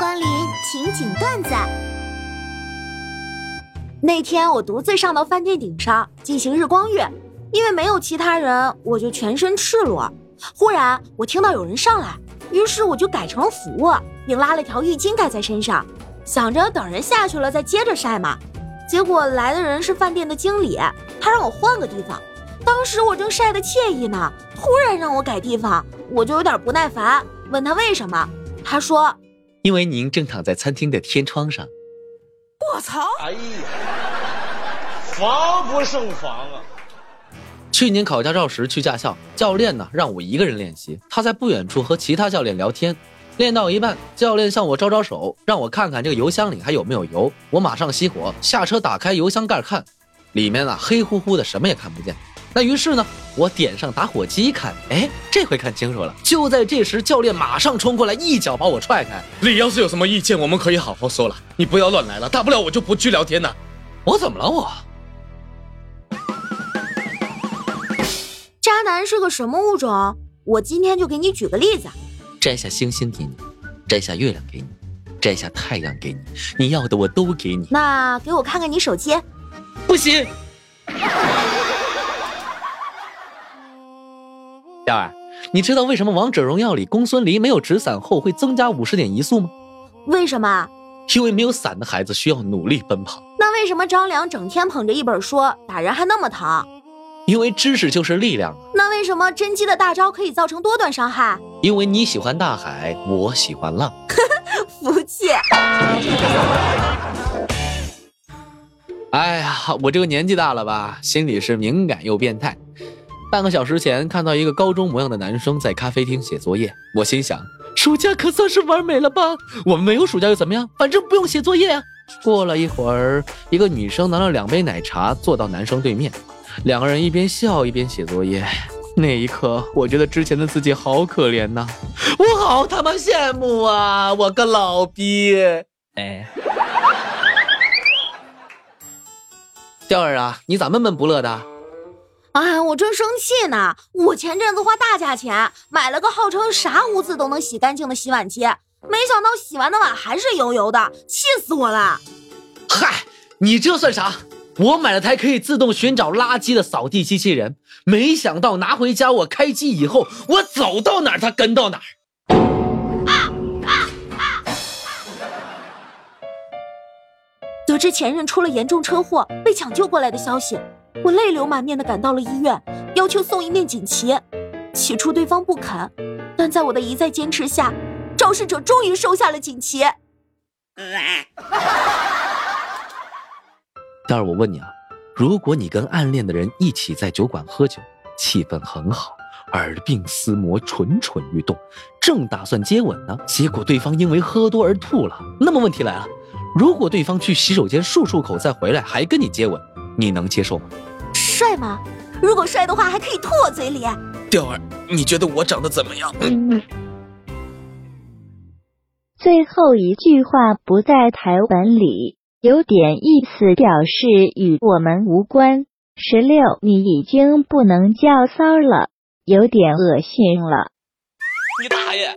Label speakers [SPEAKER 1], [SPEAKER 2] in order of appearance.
[SPEAKER 1] 光临情景段子。那天我独自上到饭店顶上进行日光浴，因为没有其他人，我就全身赤裸。忽然我听到有人上来，于是我就改成了俯卧，并拉了条浴巾盖在身上，想着等人下去了再接着晒嘛。结果来的人是饭店的经理，他让我换个地方。当时我正晒得惬意呢，突然让我改地方，我就有点不耐烦，问他为什么。他说。
[SPEAKER 2] 因为您正躺在餐厅的天窗上，
[SPEAKER 3] 我操！哎呀，防不胜防啊！
[SPEAKER 2] 去年考驾照时去驾校，教练呢让我一个人练习，他在不远处和其他教练聊天。练到一半，教练向我招招手，让我看看这个油箱里还有没有油。我马上熄火，下车打开油箱盖看，里面啊黑乎乎的，什么也看不见。那于是呢，我点上打火机看，哎，这回看清楚了。就在这时，教练马上冲过来，一脚把我踹开。
[SPEAKER 4] 你要是有什么意见，我们可以好好说了，你不要乱来了，大不了我就不去聊天了。
[SPEAKER 2] 我怎么了？我
[SPEAKER 1] 渣男是个什么物种？我今天就给你举个例子：
[SPEAKER 2] 摘下星星给你，摘下月亮给你，摘下太阳给你，你要的我都给你。
[SPEAKER 1] 那给我看看你手机。
[SPEAKER 2] 不行。你知道为什么王者荣耀里公孙离没有纸伞后会增加五十点移速吗？
[SPEAKER 1] 为什么？
[SPEAKER 2] 因为没有伞的孩子需要努力奔跑。
[SPEAKER 1] 那为什么张良整天捧着一本书打人还那么疼？
[SPEAKER 2] 因为知识就是力量。
[SPEAKER 1] 那为什么甄姬的大招可以造成多段伤害？
[SPEAKER 2] 因为你喜欢大海，我喜欢浪。
[SPEAKER 1] 服气。
[SPEAKER 2] 哎呀，我这个年纪大了吧，心里是敏感又变态。半个小时前看到一个高中模样的男生在咖啡厅写作业，我心想，暑假可算是玩美了吧？我们没有暑假又怎么样？反正不用写作业啊。过了一会儿，一个女生拿了两杯奶茶坐到男生对面，两个人一边笑一边写作业。那一刻，我觉得之前的自己好可怜呐，我好他妈羡慕啊！我个老逼，哎，调儿啊，你咋闷闷不乐的？
[SPEAKER 1] 哎，我正生气呢！我前阵子花大价钱买了个号称啥污渍都能洗干净的洗碗机，没想到洗完的碗还是油油的，气死我了！
[SPEAKER 2] 嗨，你这算啥？我买了台可以自动寻找垃圾的扫地机器人，没想到拿回家我开机以后，我走到哪儿它跟到哪儿。
[SPEAKER 1] 得知前任出了严重车祸被抢救过来的消息。我泪流满面的赶到了医院，要求送一面锦旗。起初对方不肯，但在我的一再坚持下，肇事者终于收下了锦旗。
[SPEAKER 2] 但是我问你啊，如果你跟暗恋的人一起在酒馆喝酒，气氛很好，耳鬓厮磨，蠢蠢欲动，正打算接吻呢，结果对方因为喝多而吐了。那么问题来了，如果对方去洗手间漱漱口再回来，还跟你接吻？你能接受吗？
[SPEAKER 1] 帅吗？如果帅的话，还可以吐我嘴里。
[SPEAKER 4] 调儿，你觉得我长得怎么样？
[SPEAKER 5] 最后一句话不在台本里，有点意思，表示与我们无关。十六，你已经不能叫骚了，有点恶心了。
[SPEAKER 2] 你大爷！